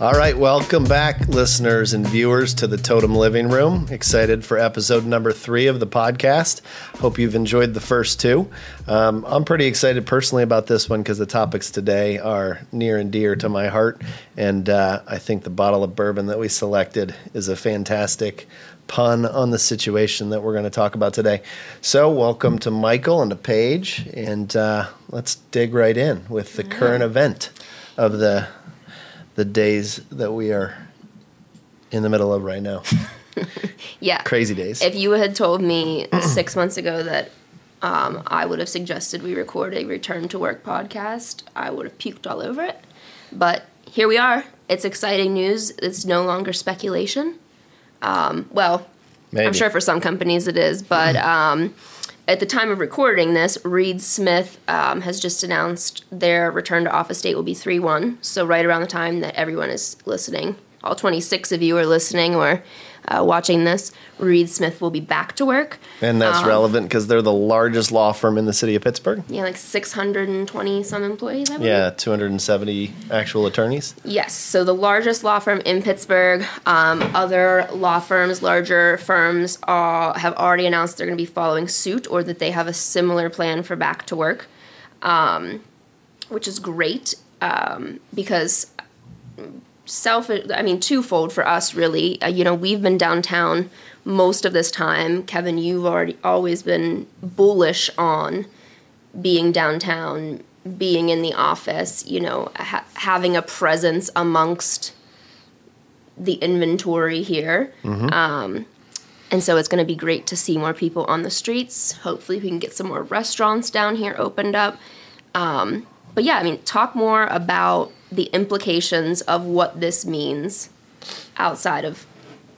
All right, welcome back, listeners and viewers, to the Totum Living Room. Excited for episode number three of the podcast. Hope you've enjoyed the first two. Um, I'm pretty excited personally about this one because the topics today are near and dear to my heart. And uh, I think the bottle of bourbon that we selected is a fantastic pun on the situation that we're going to talk about today. So, welcome to Michael and to Paige, and uh, let's dig right in with the current event of the the days that we are in the middle of right now. Yeah. Crazy days. If you had told me six months ago that um, I would have suggested we record a return to work podcast, I would have puked all over it. But here we are. It's exciting news. It's no longer speculation. Um, well, Maybe. I'm sure for some companies it is, but um, at the time of recording this, Reed Smith um, has just announced their return to office date will be 3 1. So, right around the time that everyone is listening, all 26 of you are listening or uh, watching this, Reed Smith will be back to work. and that's um, relevant because they're the largest law firm in the city of Pittsburgh. Yeah, like 620 some employees, I believe. Yeah, 270 actual attorneys. Yes, so the largest law firm in Pittsburgh. Um, other law firms, larger firms, uh, have already announced they're going to be following suit or that they have a similar plan for back to work, um, which is great um, because self. I mean, twofold for us really. Uh, you know, we've been downtown most of this time. Kevin, you've already always been bullish on being downtown, being in the office, you know, ha- having a presence amongst the inventory here. Um, and so it's going to be great to see more people on the streets. Hopefully, we can get some more restaurants down here opened up. Um, but yeah, I mean, talk more about the implications of what this means outside of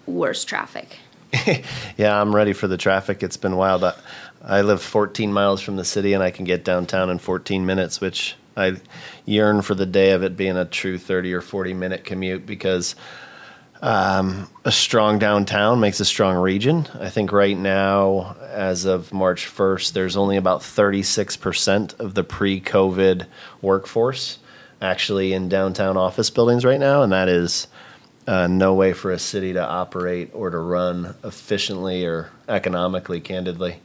worse traffic. Yeah, I'm ready for the traffic. It's been wild. I, I live 14 miles from the city and I can get downtown in 14 minutes, which I yearn for the day of it being a true 30 or 40 minute commute because um, a strong downtown makes a strong region. I think right now, as of March 1st, there's only about 36% of the pre COVID workforce actually in downtown office buildings right now, and that is uh, no way for a city to operate or to run efficiently or economically, candidly.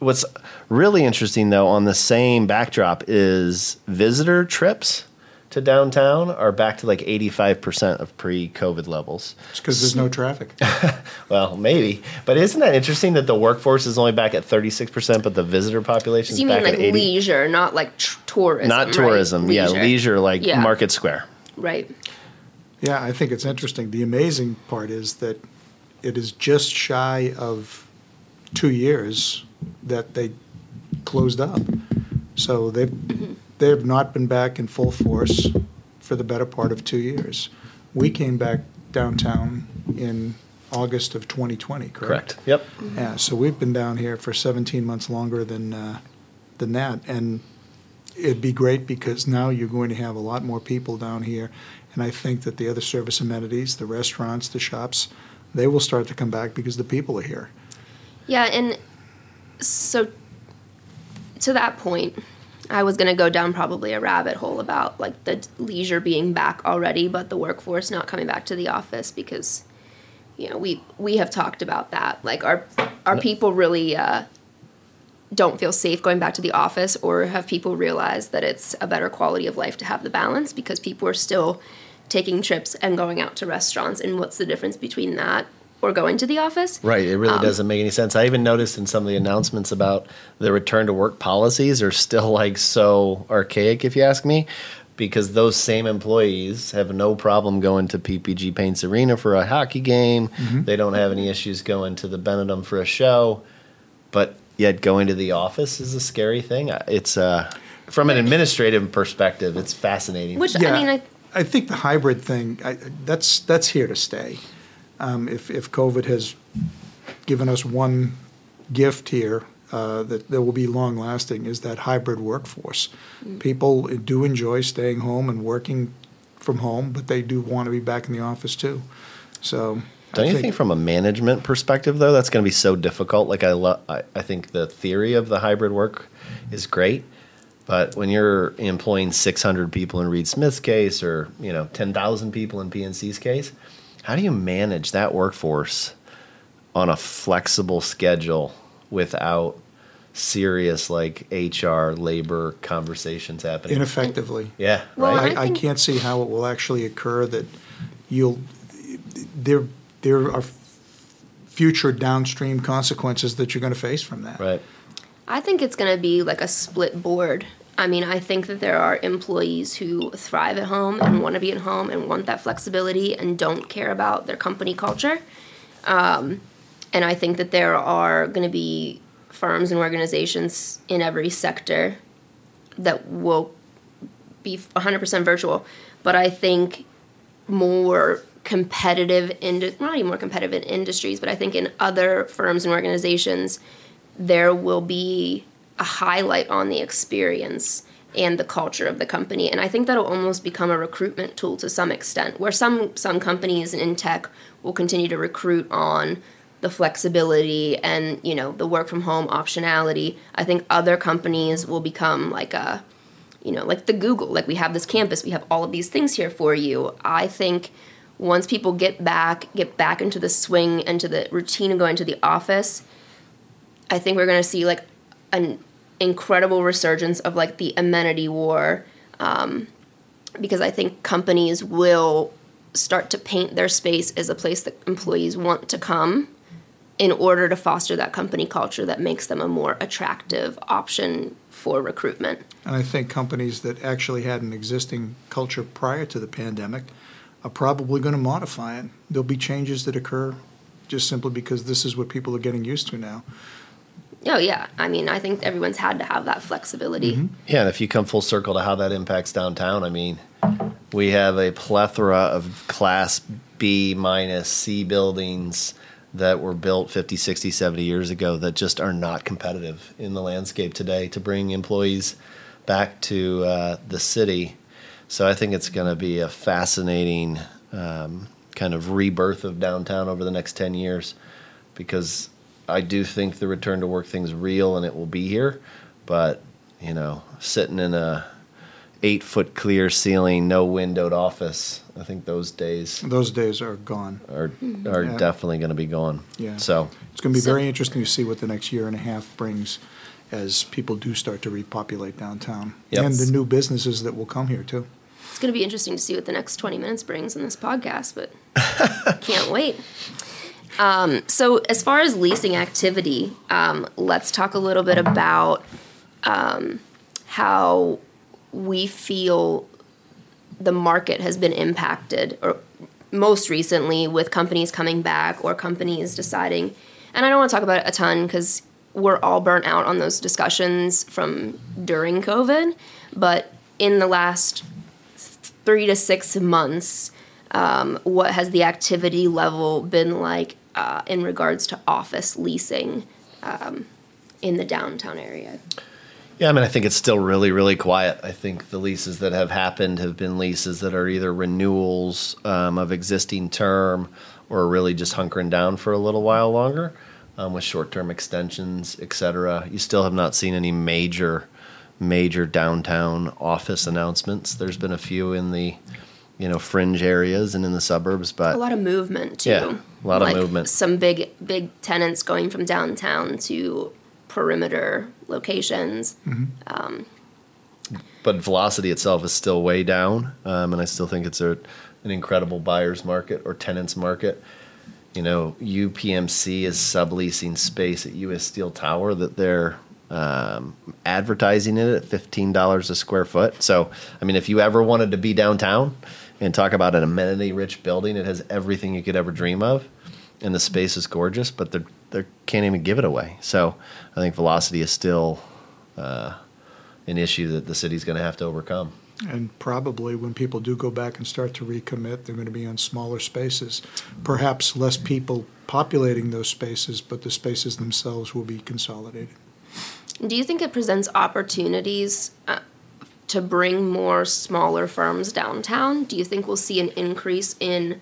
What's really interesting, though, on the same backdrop is visitor trips to downtown are back to like 85% of pre COVID levels. It's because there's no traffic. Well, maybe. But isn't that interesting that the workforce is only back at 36%, but the visitor population So is you mean back like at 80 leisure, not like tr- tourism? Not right? tourism. Yeah, leisure, like Yeah. Market Square. Right. yeah, I think it's interesting. The amazing part is that it is just shy of two years that they closed up. So they've mm-hmm. They have not been back in full force for the better part of two years. We came back downtown in August of 2020, correct? Correct. Yep. Yeah, so we've been down here for 17 months longer than uh, than that, and it'd be great because now you're going to have a lot more people down here, and I think that the other service amenities, the restaurants, the shops, they will start to come back because the people are here. Yeah, and so to that point, I was going to go down probably a rabbit hole about like the leisure being back already, but the workforce not coming back to the office because you know we we have talked about that. Like, are are people really uh, don't feel safe going back to the office, or have people realized that it's a better quality of life to have the balance because people are still taking trips and going out to restaurants, and what's the difference between that or going to the office? Right. It Um, really doesn't make any sense. I even noticed in some of the announcements about the return to work policies are still like so archaic, if you ask me, because those same employees have no problem going to PPG Paints Arena for a hockey game. They don't have any issues going to the Benedum for a show, but yet going to the office is a scary thing. It's uh, from an administrative perspective, it's fascinating. Which yeah. I mean, I, I think the hybrid thing I, that's that's here to stay. Um, if if COVID has given us one gift here uh, that that will be long lasting is that hybrid workforce. People do enjoy staying home and working from home, but they do want to be back in the office too. So. Don't I you think, from a management perspective, though, that's going to be so difficult? Like, I, lo- I, I think the theory of the hybrid work is great, But when you're employing 600 people in Reed Smith's case, or you know 10,000 people in PNC's case, how do you manage that workforce on a flexible schedule without serious like HR labor conversations happening? Ineffectively. yeah, Well, right. I I, I can't see how it will actually occur that you'll, there, there are future downstream consequences that you're gonna face from that. right. I think it's going to be like a split board. I mean, I think that there are employees who thrive at home and want to be at home and want that flexibility and don't care about their company culture. Um, and I think that there are going to be firms and organizations in every sector that will be 100% virtual. But I think more competitive, in, not even more competitive in industries, but I think in other firms and organizations, there will be a highlight on the experience and the culture of the company. And i think that'll almost become a recruitment tool to some extent where some some companies in tech will continue to recruit on the flexibility and you know the work from home optionality. I think other companies will become like a you know like the google like we have this campus we have all of these things here for you. I think once people get back get back into the swing into the routine of going to the office I think we're going to see like an incredible resurgence of like the amenity war um, because I think companies will start to paint their space as a place that employees want to come in order to foster that company culture that makes them a more attractive option for recruitment. And I think companies that actually had an existing culture prior to the pandemic are probably going to modify it. There'll be changes that occur just simply because this is what people are getting used to now. Oh yeah, I mean, I think everyone's had to have that flexibility. Yeah, and if you come full circle to how that impacts downtown, I mean, we have a plethora of Class B minus C buildings that were built 50, 60, 70 years ago that just are not competitive in the landscape today to bring employees back to uh, the city. So I think it's going to be a fascinating um, kind of rebirth of downtown over the next 10 years because I do think the return to work thing's real and it will be here. But, you know, sitting in a eight foot clear ceiling, no windowed office, I think those days Those days are gone. are mm-hmm. are Yeah. definitely going to be gone. Yeah. So It's going to be So- very interesting to see what the next year and a half brings as people do start to repopulate downtown. Yep. And the new businesses that will come here, too. It's going to be interesting to see what the next 20 minutes brings in this podcast, but can't wait. Um, so, as far as leasing activity, um, let's talk a little bit about um, how we feel the market has been impacted, or most recently with companies coming back or companies deciding. And I don't want to talk about it a ton because we're all burnt out on those discussions from during COVID. But in the last three to six months, um, what has the activity level been like uh, in regards to office leasing um, in the downtown area? Yeah, I mean, I think it's still really, really quiet. I think the leases that have happened have been leases that are either renewals um, of existing term or really just hunkering down for a little while longer um, with short term extensions, et cetera. You still have not seen any major, major downtown office announcements. There's been a few in the, you know, fringe areas and in the suburbs, but A lot of movement too. Yeah, a lot of movement. Some big, big tenants going from downtown to perimeter locations. but velocity itself is still way down, um, and I still think it's a, an incredible buyer's market or tenants market. You know, UPMC is subleasing space at US Steel Tower that they're um, advertising it at fifteen dollars a square foot. So, I mean, if you ever wanted to be downtown and talk about an amenity-rich building, it has everything you could ever dream of, and the space is gorgeous, but they they can't even give it away. So, I think velocity is still uh, an issue that the city's going to have to overcome. And probably when people do go back and start to recommit, they're going to be on smaller spaces. Perhaps less people populating those spaces, but the spaces themselves will be consolidated. Do you think it presents opportunities uh, to bring more smaller firms downtown? Do you think we'll see an increase in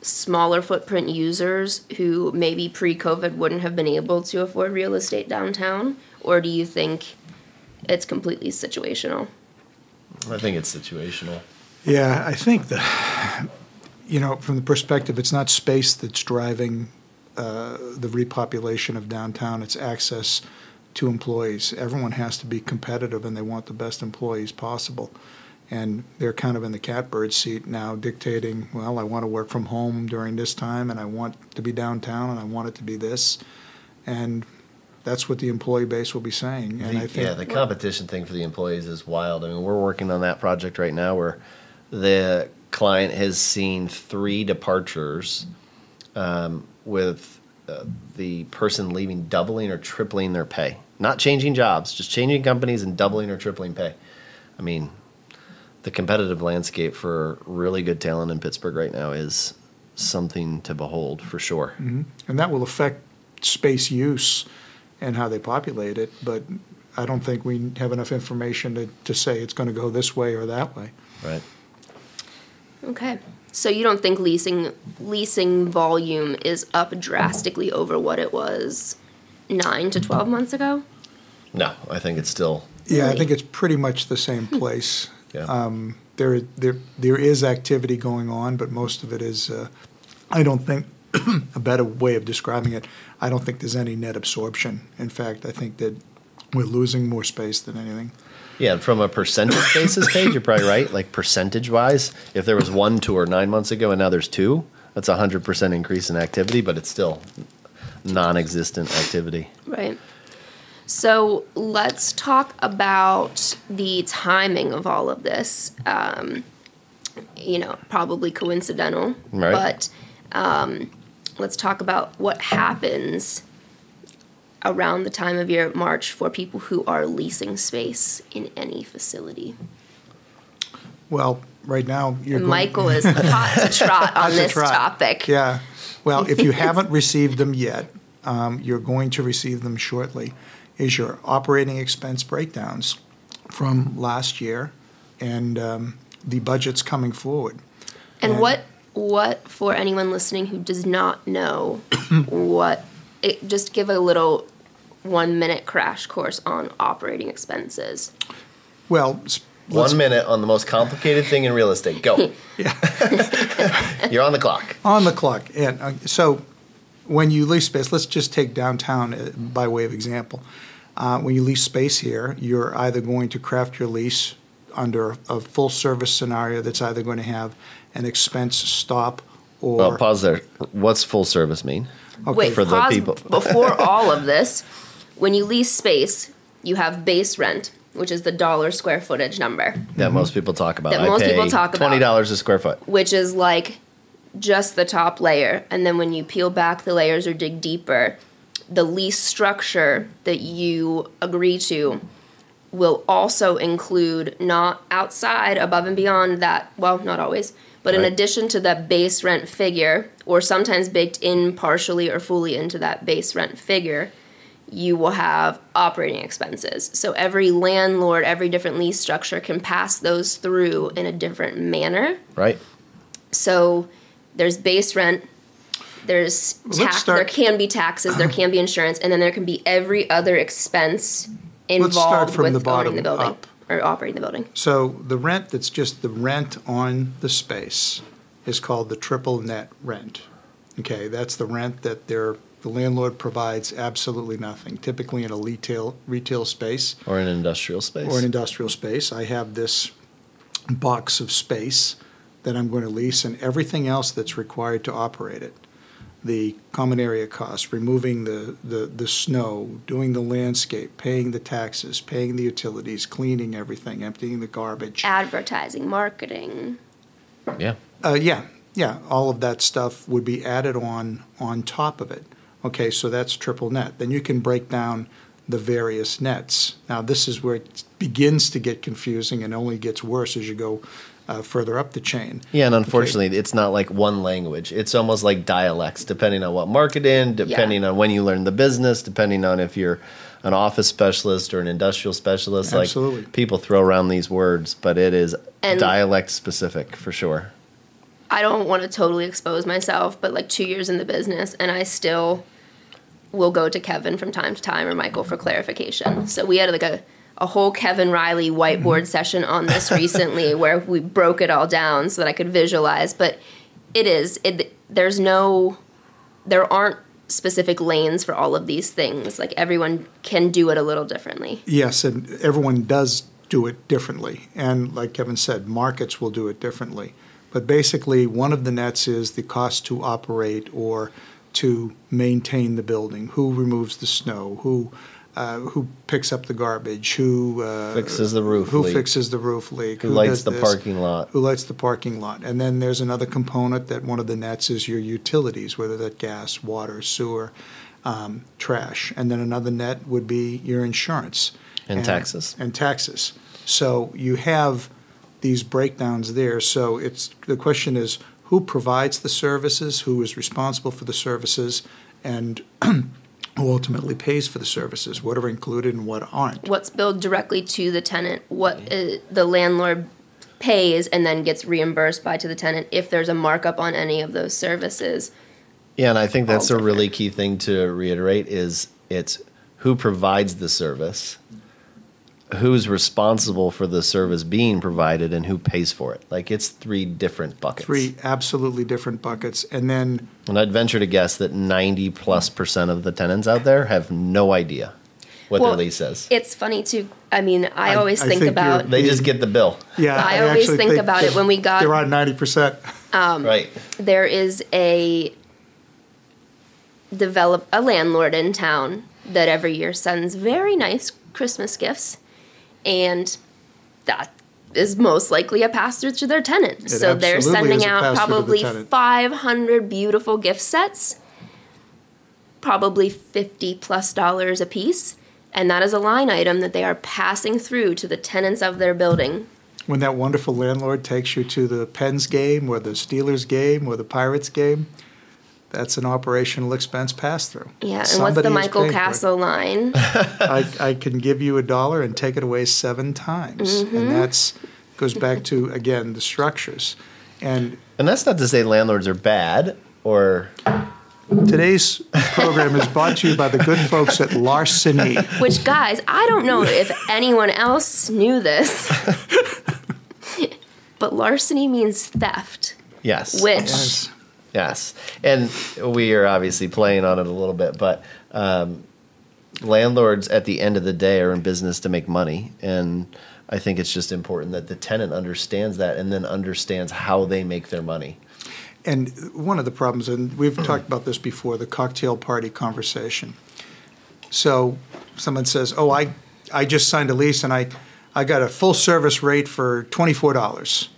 smaller footprint users who maybe pre COVID wouldn't have been able to afford real estate downtown? Or do you think it's completely situational. I think it's situational. Yeah, I think that, you know, from the perspective, it's not space that's driving uh, the repopulation of downtown, it's access to employees. Everyone has to be competitive and they want the best employees possible. And they're kind of in the catbird seat now dictating, well, I want to work from home during this time and I want to be downtown and I want it to be this. And that's what the employee base will be saying. And The- I think yeah, the competition thing for the employees is wild. I mean, we're working on that project right now where the client has seen three departures um, with uh, the person leaving doubling or tripling their pay. Not changing jobs, just changing companies and doubling or tripling pay. I mean, the competitive landscape for really good talent in Pittsburgh right now is something to behold for sure. Mm-hmm. and that will affect space use and how they populate it, but I don't think we have enough information to, to say it's going to go this way or that way. Right. Okay. So you don't think leasing leasing volume is up drastically over what it was nine to twelve months ago? No, I think it's still Yeah, I think it's pretty much the same place. yeah. Um, there, there, there is activity going on, but most of it is, uh, I don't think, a better way of describing it, I don't think there's any net absorption. In fact, I think that we're losing more space than anything. Yeah, from a percentage basis Paige, you're probably right. Like percentage wise, if there was one tour nine months ago and now there's two, that's a hundred percent increase in activity, but it's still non-existent activity. Right. So let's talk about the timing of all of this. Um, you know, probably coincidental, Right. but um, let's talk about what happens around the time of year March for people who are leasing space in any facility. Well, right now, you're And going- Michael is hot to trot on this trot. topic. Yeah. Well, if you haven't received them yet, um, you're going to receive them shortly. Is your operating expense breakdowns from last year and um, the budgets coming forward. And And- what what for anyone listening who does not know what it, just give a little one minute crash course on operating expenses. Well, One minute on the most complicated thing in real estate. Go. yeah. you're on the clock. on the clock. And uh, so when you lease space, let's just take downtown uh, by way of example. Uh, when you lease space here, you're either going to craft your lease under a full service scenario that's either going to have an expense stop or Well, pause there. What's full service mean? Okay. Wait, For the people. before all of this. When you lease space, you have base rent, which is the dollar square footage number, That most people talk about. That I most pay people talk about. Twenty dollars a square foot. which is like just the top layer. And then when you peel back the layers or dig deeper, the lease structure that you agree to will also include not outside, above and beyond that, well, not always, but in addition to that base rent figure, or sometimes baked in partially or fully into that base rent figure, you will have operating expenses. So every landlord, every different lease structure can pass those through in a different manner. Right. So there's base rent, there's tax, start- there can be taxes, there can be insurance, and then there can be every other expense involved start from with the bottom owning the building up. or operating the building. So the rent that's just the rent on the space is called the triple net rent. Okay, that's the rent that they're, the landlord provides absolutely nothing. Typically in a retail retail space Or an industrial space. or an industrial space, I have this box of space that I'm going to lease and everything else that's required to operate it. The common area costs, removing the, the, the snow, doing the landscape, paying the taxes, paying the utilities, cleaning everything, emptying the garbage. Advertising, marketing. yeah. Uh, yeah, yeah, all of that stuff would be added on on top of it. Okay, so that's triple net. Then you can break down the various nets. Now, this is where it begins to get confusing and only gets worse as you go uh, further up the chain. Yeah, and unfortunately, it's not like one language. It's almost like dialects, depending on what market in, depending on when you learn the business, depending on if you're an office specialist or an industrial specialist. Absolutely. Like people throw around these words, but it is And- dialect specific for sure. I don't want to totally expose myself, but like two years in the business, and I still will go to Kevin from time to time or Michael for clarification. So we had like a, a whole Kevin Riley whiteboard mm-hmm. session on this recently where we broke it all down so that I could visualize. But it is it. There's no, there aren't specific lanes for all of these things. Like everyone can do it a little differently. Yes, and everyone does do it differently. And like Kevin said, markets will do it differently. But basically, one of the nets is the cost to operate or to maintain the building. Who removes the snow? Who uh, who picks up the garbage? Who uh, Fixes the roof Who leak. fixes the roof leak? Who lights does the this? parking lot? Who lights the parking lot? And then there's another component that one of the nets is your utilities, whether that gas, water, sewer, um, trash. And then another net would be your insurance And taxes. and taxes. So you have these breakdowns there. So it's the question is who provides the services, who is responsible for the services, and who ultimately pays for the services. What are included and what aren't. What's billed directly to the tenant, what uh, the landlord pays and then gets reimbursed by to the tenant if there's a markup on any of those services. Yeah, and I think that's a really key thing to reiterate is it's who provides the service, who's responsible for the service being provided, and who pays for it. Like it's three different buckets. Three absolutely different buckets. And then And I'd venture to guess that ninety plus percent of the tenants out there have no idea what Well, their lease says. It's funny too. I mean, I, I- always I think, think about They just get the bill, Yeah, I always actually think about it when we got- they're on ninety percent. Um, right? there is a develop a landlord in town that every year sends very nice Christmas gifts, and that is most likely a pass through to their tenant. so they're sending out pass-through to the probably 500 beautiful gift sets, probably 50 plus dollars a piece. And that is a line item that they are passing through to the tenants of their building. When that wonderful landlord takes you to the Pens game or the Steelers game or the Pirates game, that's an operational expense pass through. Yeah, and what's the Michael Castle line? I, I can give you a dollar and take it away seven times. Mm-hmm. And that's goes back to again the structures. And And that's not to say landlords are bad or today's program is brought to you by the good folks at Larceny. Which, guys, I don't know if anyone else knew this, but larceny means theft, yes, which Yes. Yes, and we are obviously playing on it a little bit, but um, landlords at the end of the day are in business to make money, and I think it's just important that the tenant understands that and then understands how they make their money. And one of the problems, and we've talked about this before, the cocktail party conversation. So someone says, "Oh, I, I just signed a lease and I, I got a full service rate for twenty four dollars,"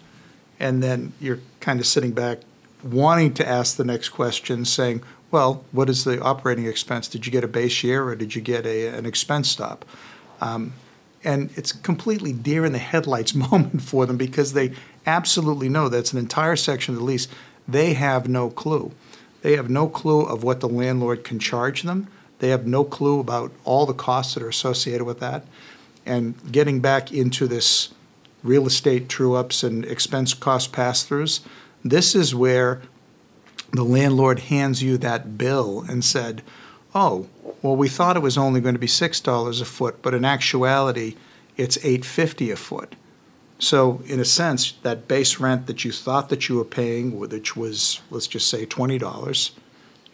and then you're kind of sitting back, wanting to ask the next question, saying, "Well, what is the operating expense? Did you get a base year or did you get a, an expense stop?" Um, and it's completely deer in the headlights moment for them because they absolutely know that's an entire section of the lease. They have no clue. They have no clue of what the landlord can charge them. They have no clue about all the costs that are associated with that. And getting back into this real estate true ups and expense cost pass throughs, this is where the landlord hands you that bill and said, "Oh, well, we thought it was only going to be six dollars a foot, but in actuality, it's eight fifty a foot." So, in a sense, that base rent that you thought that you were paying, which was let's just say twenty dollars,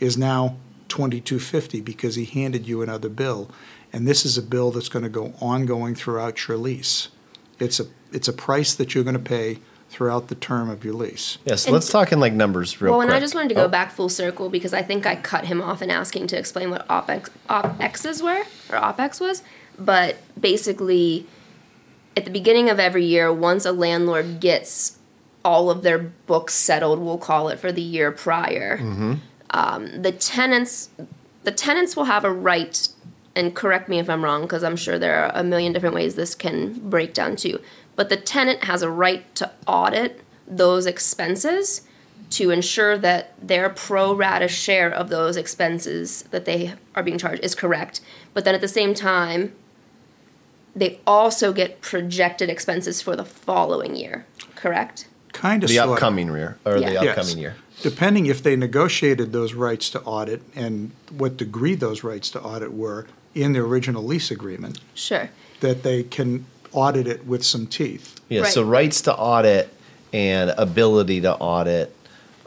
is now twenty two fifty because he handed you another bill, and this is a bill that's going to go ongoing throughout your lease. It's a it's a price that you're going to pay throughout the term of your lease. Yeah, so let's talk in like numbers real well, quick. and I just wanted to go Oh, back full circle because I think I cut him off in asking to explain what OPEX, OPEXs were, or OPEX was. But basically, at the beginning of every year, once a landlord gets all of their books settled, we'll call it for the year prior, um, the tenants, the tenants will have a right. And correct me if I'm wrong, because I'm sure there are a million different ways this can break down too. But the tenant has a right to audit those expenses to ensure that their pro rata share of those expenses that they are being charged is correct. But then at the same time, they also get projected expenses for the following year, correct? Kind of the sort upcoming year or Yeah. the Yes. upcoming year. Depending if they negotiated those rights to audit and what degree those rights to audit were in the original lease agreement. Sure. that they can audit it with some teeth. Yeah, Right. so rights to audit and ability to audit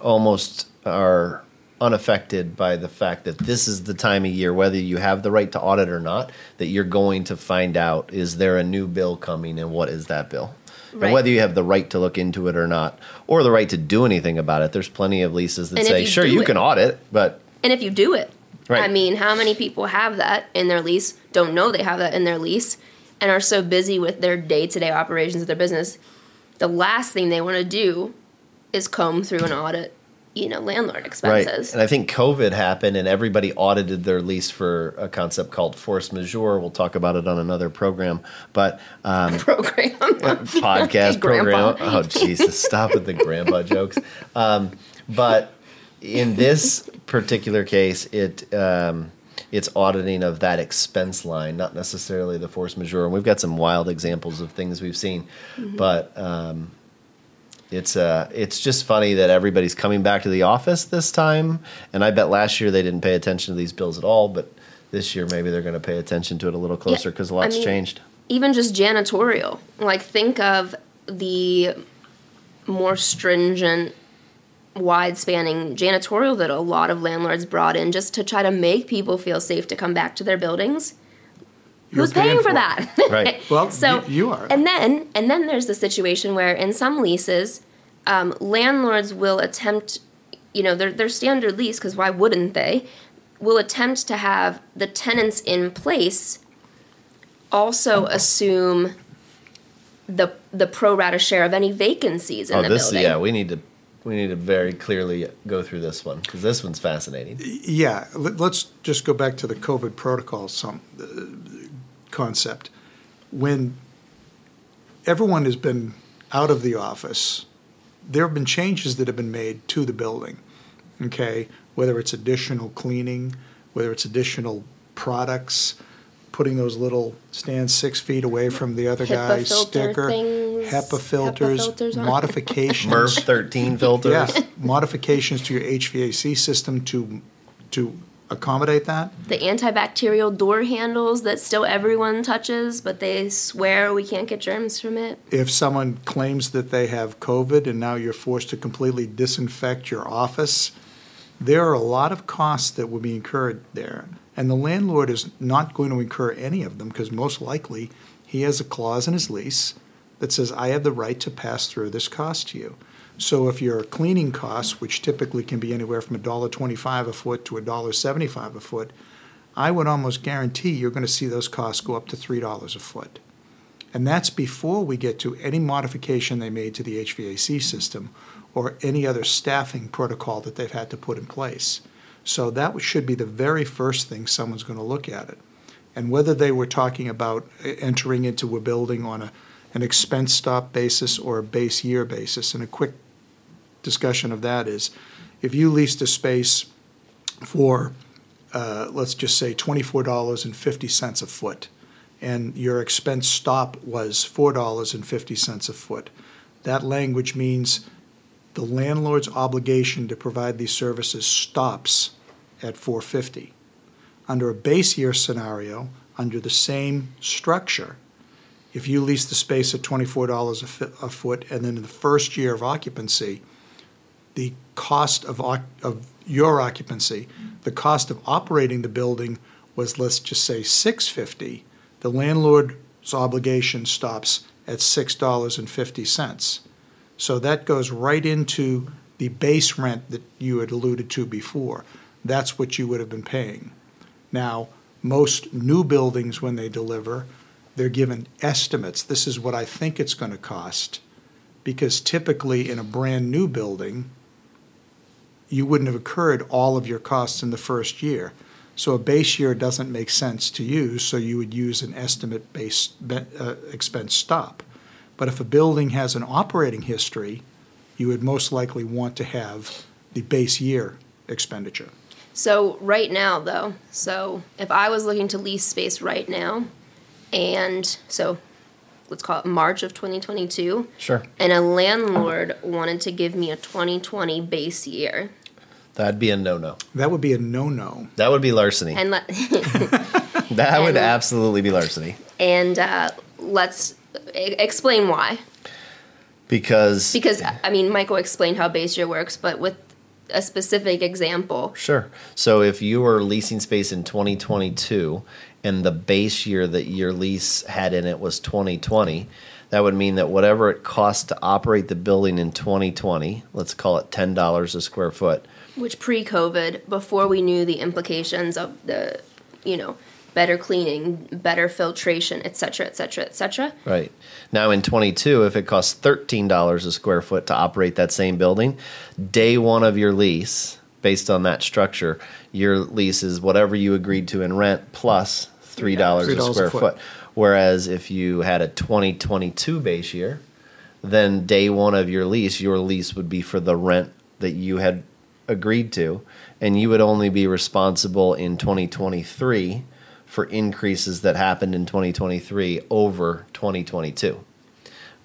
almost are unaffected by the fact that this is the time of year, whether you have the right to audit or not, that you're going to find out is there a new bill coming and what is that bill? Right. And whether you have the right to look into it or not, or the right to do anything about it, there's plenty of leases that And say, you sure, you it- can audit, but And if you do it, Right. I mean, how many people have that in their lease, don't know they have that in their lease, and are so busy with their day to day operations of their business, the last thing they want to do is comb through an audit, you know, landlord expenses. Right. And I think COVID happened and everybody audited their lease for a concept called force majeure. We'll talk about it on another program. But um, Program. podcast program. Oh, Jesus. Stop with the grandpa jokes. Um, but in this particular case, it. Um, it's auditing of that expense line, not necessarily the force majeure. And we've got some wild examples of things we've seen, but um, it's uh, it's just funny that everybody's coming back to the office this time. And I bet last year they didn't pay attention to these bills at all, but this year maybe they're going to pay attention to it a little closer because a I lot's mean, changed. even just janitorial. Like think of the more stringent, wide spanning janitorial that a lot of landlords brought in just to try to make people feel safe to come back to their buildings. You're Who's paying, for it. that? Right. Well, so you, are. And then and then there's the situation where in some leases, um, landlords will attempt, you know, their their standard lease because why wouldn't they? Will attempt to have the tenants in place also assume the the pro rata share of any vacancies in Oh, the this building. yeah, we need to we need to very clearly go through this one because this one's fascinating. Yeah, let- let's just go back to the COVID protocol some uh, concept. When everyone has been out of the office, there have been changes that have been made to the building. Okay, whether it's additional cleaning, whether it's additional products, putting those little stands six feet away from the other HIPAA guy, sticker, things, HEPA HEPA filters, filters modifications. MERV thirteen filters. Yeah, modifications to your HVAC system to, to accommodate that. the antibacterial door handles that still everyone touches, but they swear we can't get germs from it. If someone claims that they have COVID and now you're forced to completely disinfect your office, there are a lot of costs that will be incurred there. And the landlord is not going to incur any of them because most likely he has a clause in his lease that says, I have the right to pass through this cost to you. So if your cleaning costs, which typically can be anywhere from $1.25 a foot to $1.75 a foot, I would almost guarantee you're going to see those costs go up to $3 a foot. And that's before we get to any modification they made to the HVAC system or any other staffing protocol that they've had to put in place. So that should be the very first thing someone's going to look at it. And whether they were talking about entering into a building on a, an expense stop basis or a base year basis, and a quick discussion of that is if you leased a space for, uh, let's just say, $24.50 a foot, and your expense stop was four dollars and fifty cents a foot. That language means the landlord's obligation to provide these services stops at four fifty. Under a base year scenario, under the same structure, if you lease the space at twenty-four dollars a fi- a foot, and then in the first year of occupancy, the cost of, of your occupancy, the cost of operating the building was, let's just say, six fifty, the landlord's obligation stops at six dollars and fifty cents. So that goes right into the base rent that you had alluded to before. That's what you would have been paying. Now, most new buildings, when they deliver, they're given estimates. This is what I think it's going to cost. Because typically in a brand new building, you wouldn't have incurred all of your costs in the first year. So a base year doesn't make sense to use, so you would use an estimate based uh, expense stop. But if a building has an operating history, you would most likely want to have the base year expenditure. So right now, though, so if I was looking to lease space right now, and so let's call it March of 2022, Sure. and a landlord wanted to give me a 2020 base year, That'd be a no no. That would be a no no. That would be larceny. and let That would absolutely be larceny And uh, let's e- explain why. because Because I mean, Michael explained how base year works, but with a specific example, Sure. So if you were leasing space in 2022 and the base year that your lease had in it was 2020, that would mean that whatever it cost to operate the building in 2020, let's call it $10 a square foot, which pre-COVID, before we knew the implications of the, you know, better cleaning, better filtration, et cetera, et cetera, et cetera. Right. Now in 22, if it costs $13 a square foot to operate that same building, day one of your lease, based on that structure, your lease is whatever you agreed to in rent plus $3, $3 a a square foot. foot. Whereas if you had a 2022 base year, then day one of your lease, your lease would be for the rent that you had agreed to, and you would only be responsible in 2023 for increases that happened in 2023 over 2022.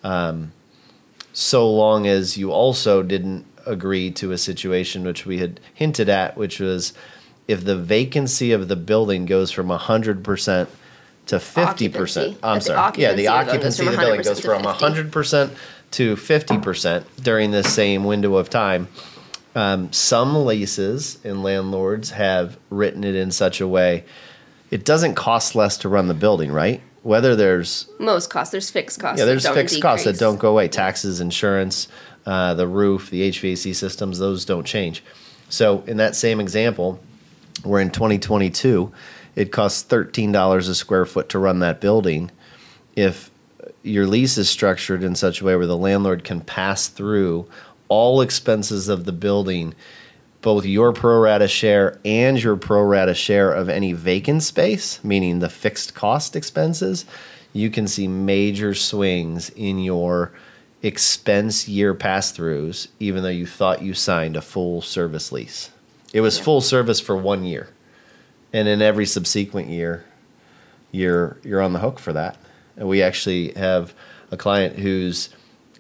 Um, so long as you also didn't agree to a situation which we had hinted at, which was if the vacancy of the building goes from 100% to 50%. Occupancy. I'm sorry. Yeah, the occupancy of it goes occupancy from of the building goes from 100% to 50% during this same window of time. Um, some leases and landlords have written it in such a way it doesn't cost less to run the building, right? Whether there's Most costs, there's fixed costs. yeah, there's fixed costs that don't go away. Taxes, insurance, uh, the roof, the HVAC systems, those don't change. So in that same example, where in 2022 it costs $13 a square foot to run that building, if your lease is structured in such a way where the landlord can pass through all expenses of the building, both your pro rata share and your pro rata share of any vacant space, meaning the fixed cost expenses, you can see major swings in your expense year pass throughs, even though you thought you signed a full service lease. It was full service for one year. And in every subsequent year, you're you're on the hook for that. And we actually have a client whose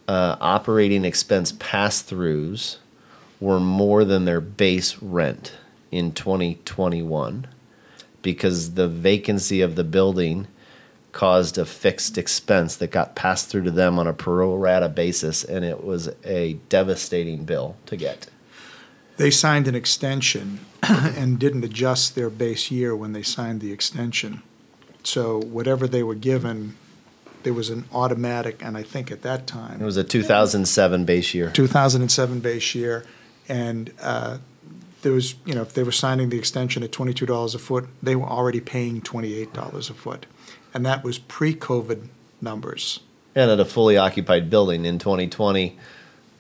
uh, operating expense pass throughs were more than their base rent in 2021 because the vacancy of the building caused a fixed expense that got passed through to them on a pro rata basis, and it was a devastating bill to get. They signed an extension and didn't adjust their base year when they signed the extension. So whatever they were given, there was an automatic, and I think at that time It was a 2007 base year. 2007 base year, and uh, there was, you know, if they were signing the extension at $22 a foot, they were already paying $28 a foot. And that was pre-COVID numbers. and at a fully occupied building in 2020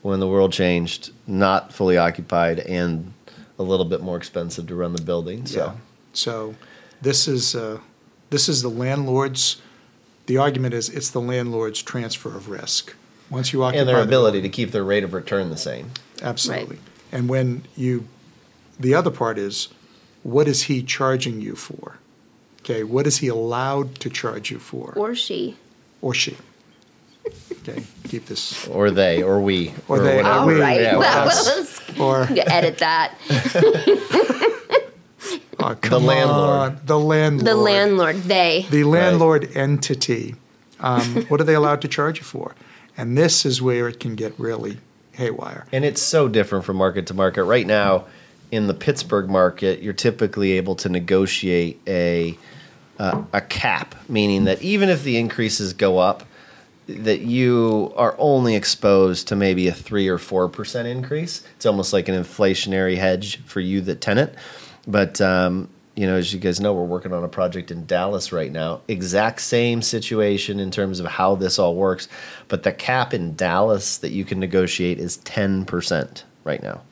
when the world changed not fully occupied and a little bit more expensive to run the building so Yeah. So this is, uh, this is the landlord's, the argument is it's the landlord's transfer of risk. Once you occupy. and their ability building- to keep their rate of return the same Absolutely. And when you, the other part is, what is he charging you for? Okay, what is he allowed to charge you for? Or she. Or she? Okay, keep this, or they or we Or they, whatever. All we, right. yeah, that us. or, edit that. oh, come landlord. on, the landlord. The landlord, they. the landlord entity, um, what are they allowed to charge you for? And this is where it can get really haywire. and it's so different from market to market right now in the Pittsburgh market you're typically able to negotiate a uh, a cap meaning that even if the increases go up that you are only exposed to maybe a three or four percent increase. It's almost like an inflationary hedge for you, the tenant. But um, you know, as you guys know, we're working on a project in Dallas right now. Exact same situation in terms of how this all works, but the cap in Dallas that you can negotiate is ten percent right now.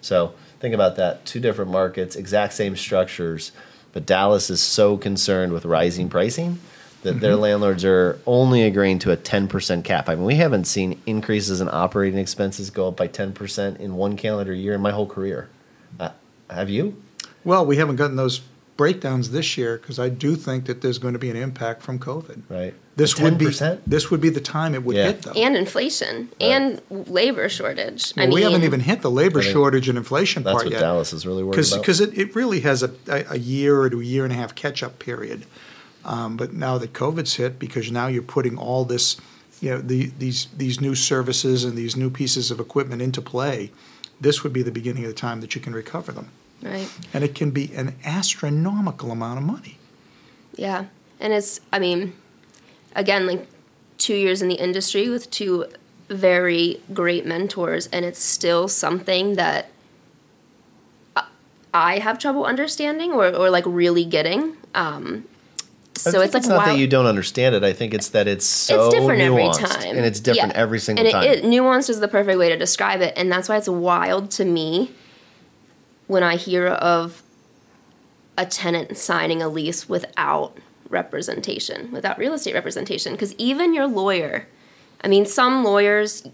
So think about that: two different markets, exact same structures, but Dallas is so concerned with rising pricing that their landlords are only agreeing to a 10% cap. I mean, we haven't seen increases in operating expenses go up by 10% in one calendar year in my whole career. Uh, have you? Well, we haven't gotten those breakdowns this year because I do think that there's going to be an impact from COVID. Right. This would be this would be the time it would Yeah. hit them. and inflation and labor shortage. I mean, we haven't even hit the labor I think shortage and inflation That's part what yet. Dallas is really worried because about. because it, it really has a, a, a year to a year and a half catch up period. Um, but now that COVID's hit, because now you're putting all this, you know, the, these these new services and these new pieces of equipment into play, this would be the beginning of the time that you can recover them, right. and it can be an astronomical amount of money. Yeah. And it's, I mean, again, like two years in the industry with two very great mentors, and it's still something that I- have trouble understanding or, or like really getting. Um, so it's like it's not wow, that you don't understand it. I think it's that it's so it's different every time, and it's different Yeah. every single and time. It, it, nuanced is the perfect way to describe it, and that's why it's wild to me when I hear of a tenant signing a lease without representation, without real estate representation. Because even your lawyer, I mean, some lawyers,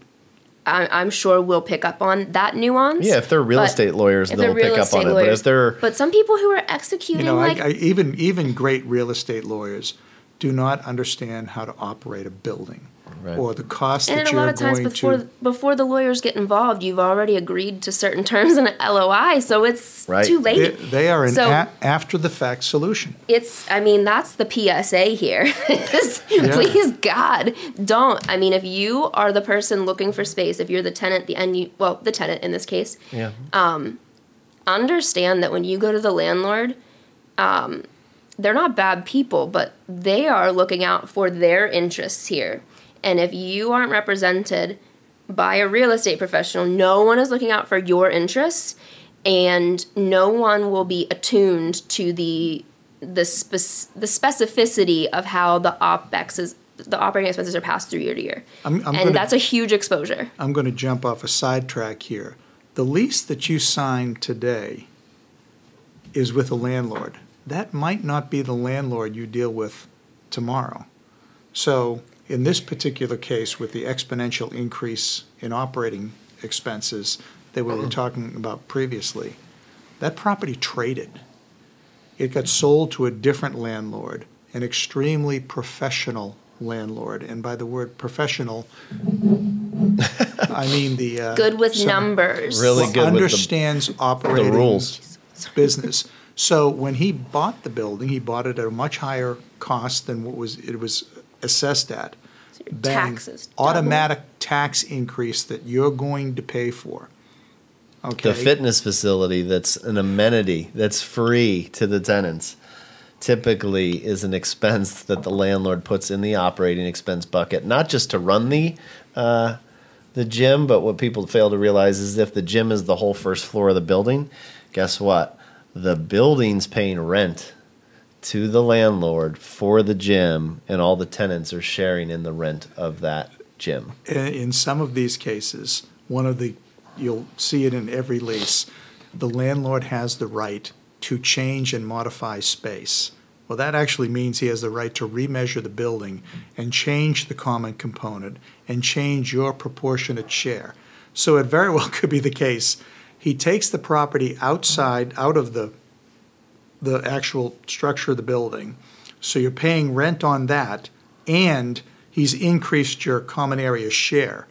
I, I'm sure will pick up on that nuance. yeah, if they're real but estate lawyers, they'll pick up on estate it. But if they're But some people who are executing You know, like I, I, even even great real estate lawyers do not understand how to operate a building Right. or the cost And that a you're going to. And a lot of times before to. before the lawyers get involved, you've already agreed to certain terms in an LOI, so it's Right. too They, late. they are an So- a, after the fact solution. It's I mean that's the PSA here. Is Please God, don't. I mean if you are the person looking for space, if you're the tenant, the end well, the tenant in this case, yeah, understand that when you go to the landlord, um, they're not bad people, but they are looking out for their interests here. And if you aren't represented by a real estate professional, no one is looking out for your interests, and no one will be attuned to the the spec- the specificity of how the opex is the operating expenses are passed through year to year, I'm, I'm and gonna, that's a huge exposure. I'm going to jump off a sidetrack here. The lease that you signed today is with a landlord. That might not be the landlord you deal with tomorrow. So, in this particular case, with the exponential increase in operating expenses that we were talking about previously, that property traded. It got sold to a different landlord, an extremely professional landlord. And by the word professional, I mean the. uh, Good with some- numbers. Really well, good with the- understands operating rules. business. So when he bought the building, he bought it at a much higher cost than what was it was assessed at. your Bang, taxes double. automatic tax increase that you're going to pay for. Okay, the fitness facility that's an amenity that's free to the tenants typically is an expense that the landlord puts in the operating expense bucket, not just to run the uh, the gym, but what people fail to realize is if the gym is the whole first floor of the building, guess what? The building's paying rent to the landlord for the gym, and all the tenants are sharing in the rent of that gym. in, some of these cases, one of the you'll see it in every lease. The landlord has the right to change and modify space. Well, that actually means he has the right to remeasure the building and change the common component and change your proportionate share. So it very well could be the case. He takes the property outside, out of the, the actual structure of the building. So you're paying rent on that, and he's increased your common area share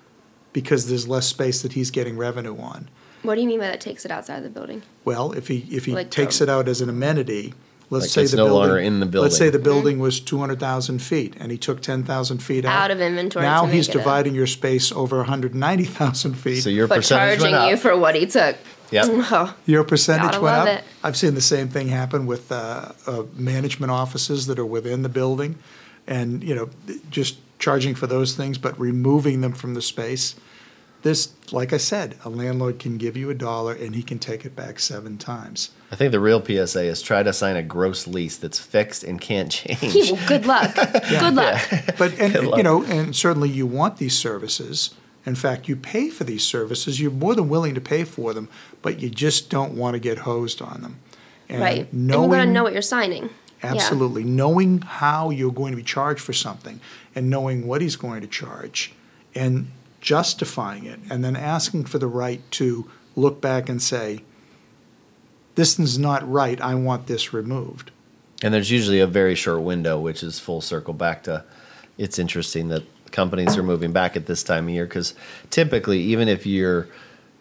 because there's less space that he's getting revenue on. What do you mean by that takes it outside of the building? Well, if he, if he Like takes the- it out as an amenity, let's Like say it's the no building. longer in the Let's say building. the building was two hundred thousand feet, and he took ten thousand feet out. Out of inventory Now to he's make it a- dividing your space over hundred ninety thousand feet. So your But percentage charging went up. you for what he took. Yep. Oh, Your percentage Gotta went love up. it. I've seen the same thing happen with uh, uh, management offices that are within the building, and you know, just charging for those things, but removing them from the space. This, like I said, a landlord can give you a dollar and he can take it back seven times. I think the real PSA is try to sign a gross lease that's fixed and can't change. well, good luck. Good luck. But and Good luck. you know, and certainly you want these services. In fact, you pay for these services. You're more than willing to pay for them, but you just don't want to get hosed on them. And right. and Knowing, you got to know what you're signing. Yeah. Absolutely. Knowing how you're going to be charged for something and knowing what he's going to charge and justifying it and then asking for the right to look back and say, this is not right. I want this removed. And there's usually a very short window, which is full circle back to. It's interesting that companies are moving back at this time of year because typically, even if you're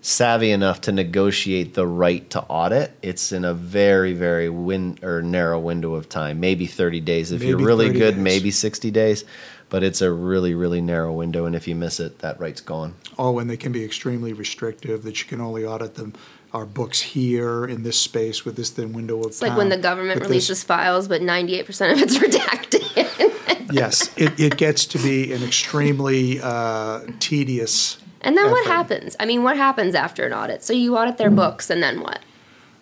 savvy enough to negotiate the right to audit, it's in a very, very win or narrow window of time, maybe 30 days. If you're really good, days. maybe 60 days, but it's a really, really narrow window. And if you miss it, that right's gone. Oh, and they can be extremely restrictive, that you can only audit them, our books here in this space with this thin window of It's like when the time, government with this- releases files, but 98% of it's redacted. Yes, it, it gets to be an extremely uh, tedious. and then what happens? I mean, what happens after an audit? So you audit their books, and then what?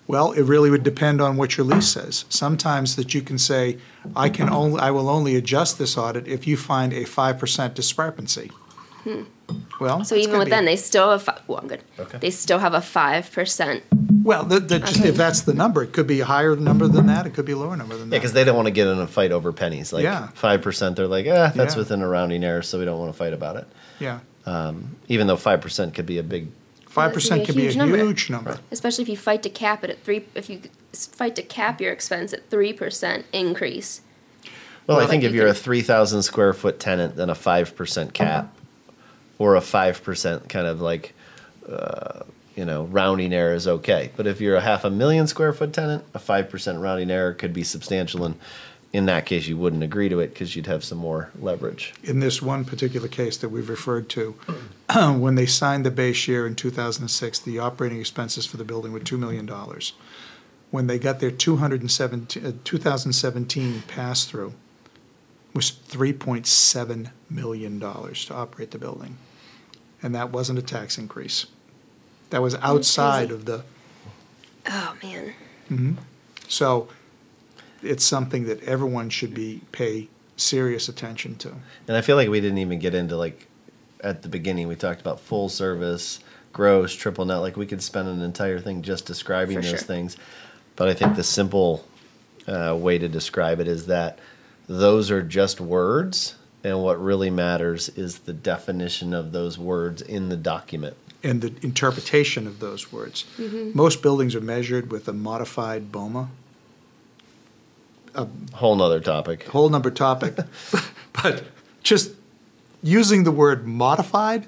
Well, it really would depend on what your lease says. Sometimes that you can say, I can only, I will only adjust this audit if you find a five percent discrepancy. Well, Hmm. So even with be- them, they still have. Fi- well, I'm good. Okay. They still have a five percent. Well, that, that just, Okay. if that's the number, it could be a higher number than that, it could be a lower number than that. Yeah, because they don't want to get in a fight over pennies. Like Yeah. five percent, they're like, ah, that's Yeah. within a rounding error, so we don't want to fight about it. Yeah, Even though five percent could be a big. Five percent could be a huge number. huge number. Especially if you fight to cap it at three. If you fight to cap your expense at three percent increase. Well, Well, I think if you you're a three thousand square foot tenant, then a five percent cap, or a five percent kind of like, uh, you know, rounding error is okay. But if you're a half a million square foot tenant, a five percent rounding error could be substantial, and in that case, you wouldn't agree to it because you'd have some more leverage. in this one particular case that we've referred to, when they signed the base year in 2006, the operating expenses for the building were $2 million. When they got their 217, uh, 2017 pass-through, was $3.7 million to operate the building. And that wasn't a tax increase. That was outside of the, Oh man. so it's something that everyone should be, pay serious attention to. And I feel like we didn't even get into like at the beginning. We talked about full service, gross, triple net. Like we could spend an entire thing just describing For those sure. things. But I think the simple uh, way to describe it is that those are just words, and what really matters is the definition of those words in the document. and the interpretation of those words. Most buildings are measured with a modified BOMA, A whole nother topic. whole number topic, but just using the word modified,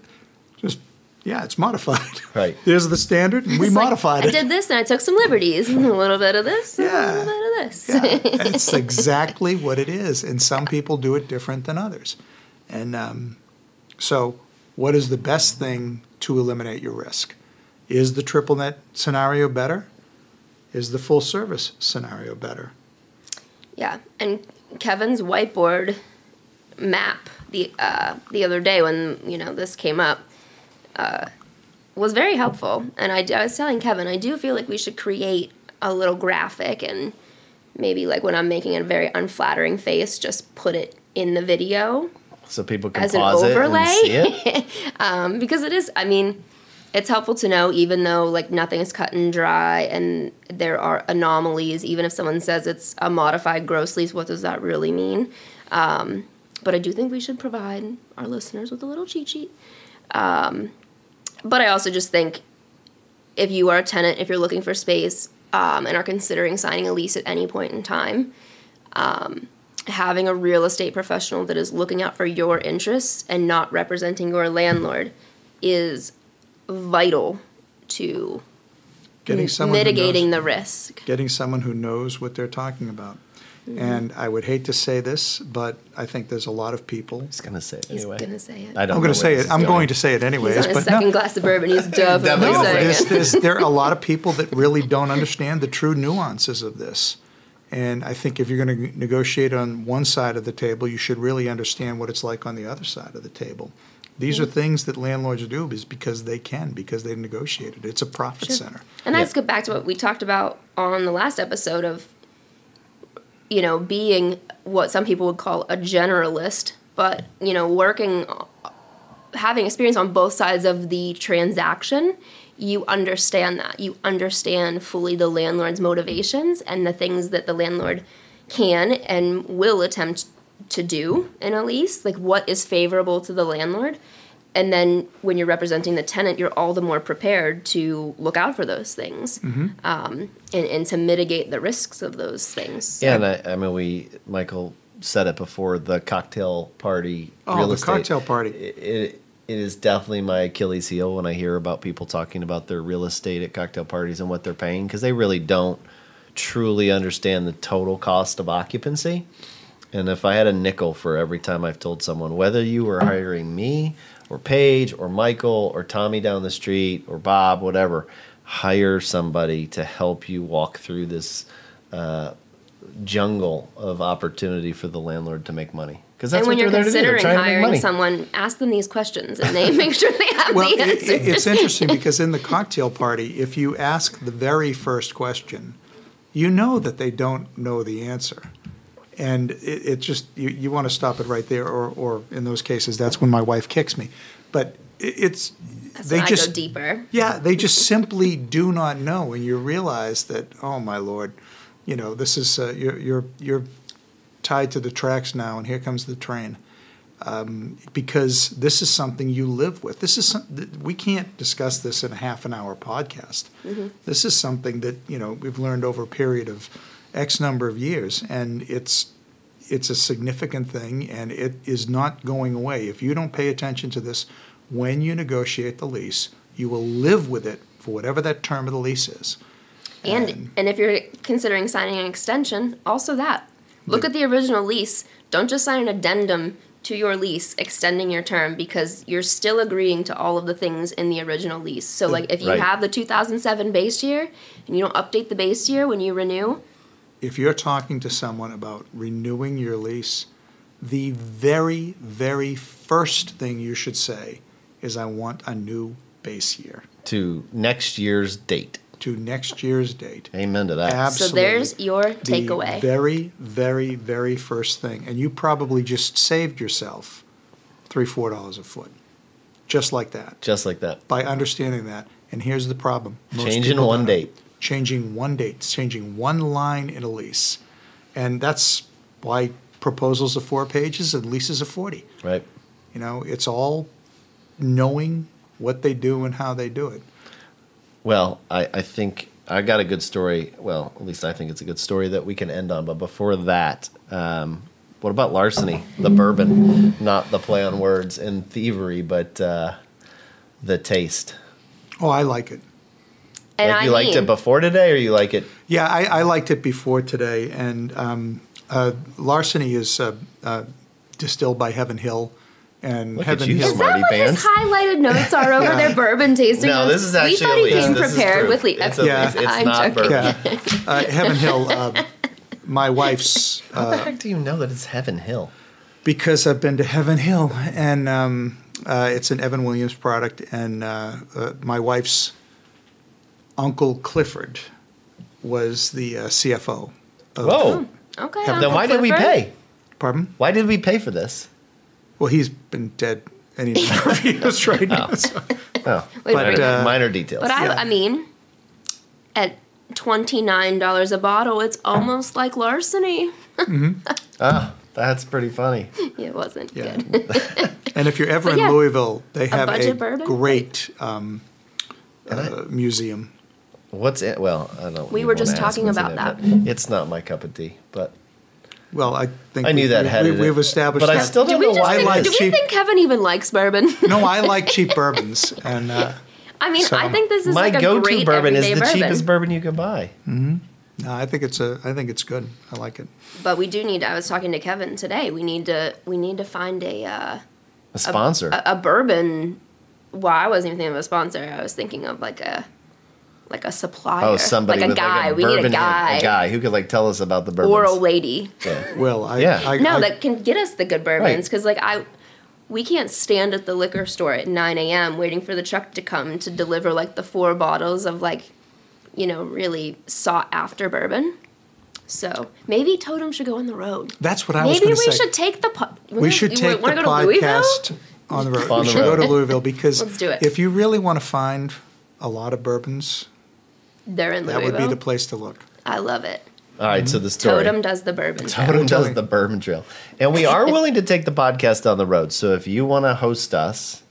just yeah, it's modified. Right. There's the standard, and we It's like, modified I did this and I took some liberties. A little bit of this, and Yeah. a little bit of this. Yeah, it's exactly what it is, and some people do it different than others. And um, so, what is the best thing to eliminate your risk? Is the triple net scenario better? Is the full service scenario better? Yeah, and Kevin's whiteboard map the uh, the other day when you know this came up uh, was very helpful. And I, I was telling Kevin, I do feel like we should create a little graphic and maybe like when I'm making a very unflattering face, just put it in the video So people can as an pause it overlay and see it. um, because it is. I mean, it's helpful to know, even though like nothing is cut and dry, and there are anomalies. Even if someone says it's a modified gross lease, what does that really mean? Um, but I do think we should provide our listeners with a little cheat sheet. Um, but I also just think if you are a tenant, if you're looking for space um, and are considering signing a lease at any point in time, um, having a real estate professional that is looking out for your interests and not representing your landlord is vital to Getting someone who mitigating knows, the risk. getting someone who knows what they're talking about. Mm-hmm. And I would hate to say this, but I think there's a lot of people. I was gonna say it anyway. He's anyway. gonna say it. I don't. I'm going to say this it. is I'm going. going to say it anyways. He's on his but no, second glass of bourbon. He's definitely No, saying there's, it. there are a lot of people that really don't understand the true nuances of this. And I think if you're going to negotiate on one side of the table, you should really understand what it's like on the other side of the table. These hmm. are things that landlords do is because they can, because they've negotiated. It's a profit Sure. center. And Yeah. let's get back to what we talked about on the last episode of, you know, being what some people would call a generalist, but, you know, working, having experience on both sides of the transaction, you understand that. You understand fully the landlord's motivations and the things that the landlord can and will attempt to do in a lease, like what is favorable to the landlord. and then when you're representing the tenant, you're all the more prepared to look out for those things Mm-hmm. um, and, and to mitigate the risks of those things. Yeah, and I, I mean, we Michael said it before the cocktail party. Oh, real the estate. cocktail party. It, it it is definitely my Achilles heel when I hear about people talking about their real estate at cocktail parties and what they're paying because they really don't truly understand the total cost of occupancy. And if I had a nickel for every time I've told someone, whether you were hiring me or Paige or Michael or Tommy down the street or Bob, whatever, hire somebody to help you walk through this uh, jungle of opportunity for the landlord to make money. Because that's and when what you're they're to do. They're considering to make hiring someone, ask them these questions and they make sure they have Well, the it, answers. it- it's interesting because in the cocktail party, if you ask the very first question, you know that they don't know the answer. And it, it just, you, you want to stop it right there, or, or in those cases, that's when my wife kicks me. But it, it's, That's they just, go deeper. yeah, they just simply do not know, and you realize that, oh my lord, you know, this is uh, you're you're you're tied to the tracks now, and here comes the train, um, because this is something you live with. This is some, we can't discuss this in a half an hour podcast. This is something that you know we've learned over a period of X number of years, and it's it's a significant thing, and it is not going away. If you don't pay attention to this when you negotiate the lease, you will live with it for whatever that term of the lease is. And and if you're considering signing an extension, also that. Look The- at the original lease. Don't just sign an addendum to your lease extending your term because you're still agreeing to all of the things in the original lease. So like if you Right. have the 2007 base year and you don't update the base year when you renew, If you're talking to someone about renewing your lease, the very, very first thing you should say is, I want a new base year to next year's date. to next year's date. Amen to that. Absolutely. so there's your takeaway. the takeaway. very, very, very first thing. And you probably just saved yourself three, four dollars a foot. Just like that. Just like that. By understanding that. And here's the problem. Most Changing people one don't. date. Changing one date, changing one line in a lease. And that's why proposals are four pages and leases are forty. Right. You know, it's all knowing what they do and how they do it. Well, I, I think I got a good story. Well, at least I think it's a good story that we can end on. But before that, um, what about larceny? The bourbon, not the play on words and thievery, but uh, the taste. Oh, I like it. And like I you liked mean, it before today, or you like it? Yeah, I, I liked it before today, and um, uh, Larceny is uh, uh, distilled by Heaven Hill, and Look at Heaven you, Hill. Is that Smarty what his highlighted notes are over Yeah. their bourbon tasting? No, this is actually We thought he came This is prepared with le- It's a Yeah. lease. It's I'm not joking. bourbon. Yeah, uh, Heaven Hill. Uh, my wife's How the uh, heck do you know that it's Heaven Hill? because I've been to Heaven Hill, and um, uh, it's an Evan Williams product, and uh, uh, my wife's uncle Clifford was the uh, CFO. Of, Whoa! Okay. Then Then Uncle why did we Clifford. pay? Pardon? Why did we pay for this? Well, he's been dead any number of years right now. so- Oh, Wait, minor, but, uh, minor details. But I, Yeah. I mean, at twenty nine dollars a bottle, it's almost like larceny. ah, that's pretty funny. it wasn't Yeah. good. And if you're ever But in yeah, Louisville, they have a, budget bourbon? great um, uh, museum. What's it? Well, I don't. We were just talking about that. but It's not my cup of tea, but Well, I think I knew we, that we, headed we, it. we've established But I still do don't we know just why. I think, like do we cheap- think Kevin even likes bourbon? no, I like cheap bourbons, and uh, I mean, So, I think this is my like go-to great bourbon is the bourbon. cheapest bourbon you can buy. no, I think it's a I think it's good. I like it. But we do need. I was talking to Kevin today. We need to. We need to find a uh, A sponsor. a, a bourbon. Well, I wasn't even thinking of a sponsor. I was thinking of like a like a oh, supplier. oh, somebody like a guy. like a we need a guy, a guy who could like tell us about the bourbons. or a lady. Yeah. Well, I, Yeah. I, No, I, that can get us the good bourbons Right. because like I. We can't stand at the liquor store at 9 a.m. waiting for the truck to come to deliver like the four bottles of like, you know, really sought after bourbon. So maybe Totum should go on the road. that's what I was Maybe going we to say. should take the. Po- we should you take the wanna go to Louisville? podcast on the road. On we the should go to Louisville because Let's do it. if you really want to find a lot of bourbons, They're in that would be the place to look. I love it. All right, so the story. Totum does the bourbon. Totum Totum. does the bourbon trail. And we are willing to take the podcast on the road. So if you want to host us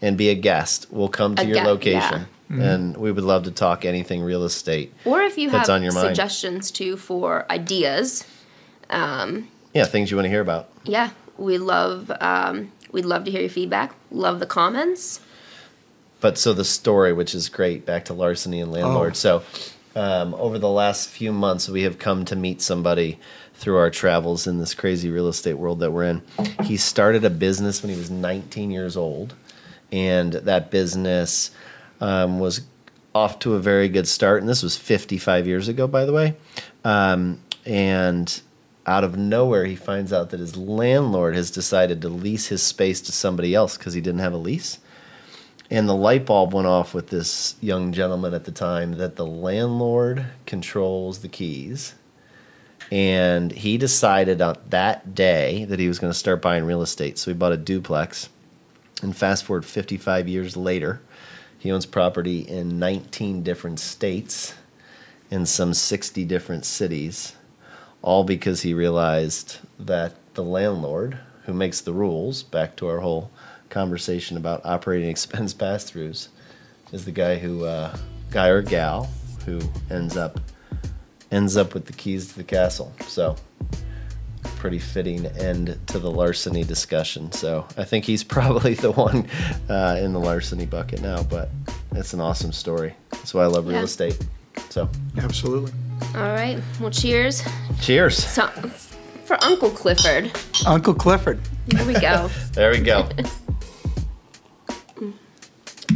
and be a guest. We'll come to A your gue- location, and we would love to talk anything real estate. Or if you That's have on your mind. suggestions too for ideas, Yeah, things you want to hear about. yeah, we love um, we'd love to hear your feedback. Love the comments. But so the story, which is great, back to larceny and landlord. Oh. So um, over the last few months, we have come to meet somebody through our travels in this crazy real estate world that we're in. He started a business when he was 19 years old, and that business um, was off to a very good start. And this was 55 years ago, by the way. Um, and out of nowhere, he finds out that his landlord has decided to lease his space to somebody else because he didn't have a lease. And the light bulb went off with this young gentleman at the time that the landlord controls the keys. And he decided on that day that he was going to start buying real estate. So he bought a duplex. And fast forward 55 years later, he owns property in 19 different states in some 60 different cities, all because he realized that the landlord, who makes the rules, back to our whole conversation about operating expense pass throughs, is the guy who, uh, guy or gal, who ends up ends up with the keys to the castle. So, pretty fitting end to the larceny discussion. So, I think he's probably the one uh, in the larceny bucket now, but it's an awesome story. That's why I love real Yeah. estate. So, Absolutely. All right. Well, cheers cheers. so, for Uncle Clifford. Uncle Clifford. Here we go. There we go.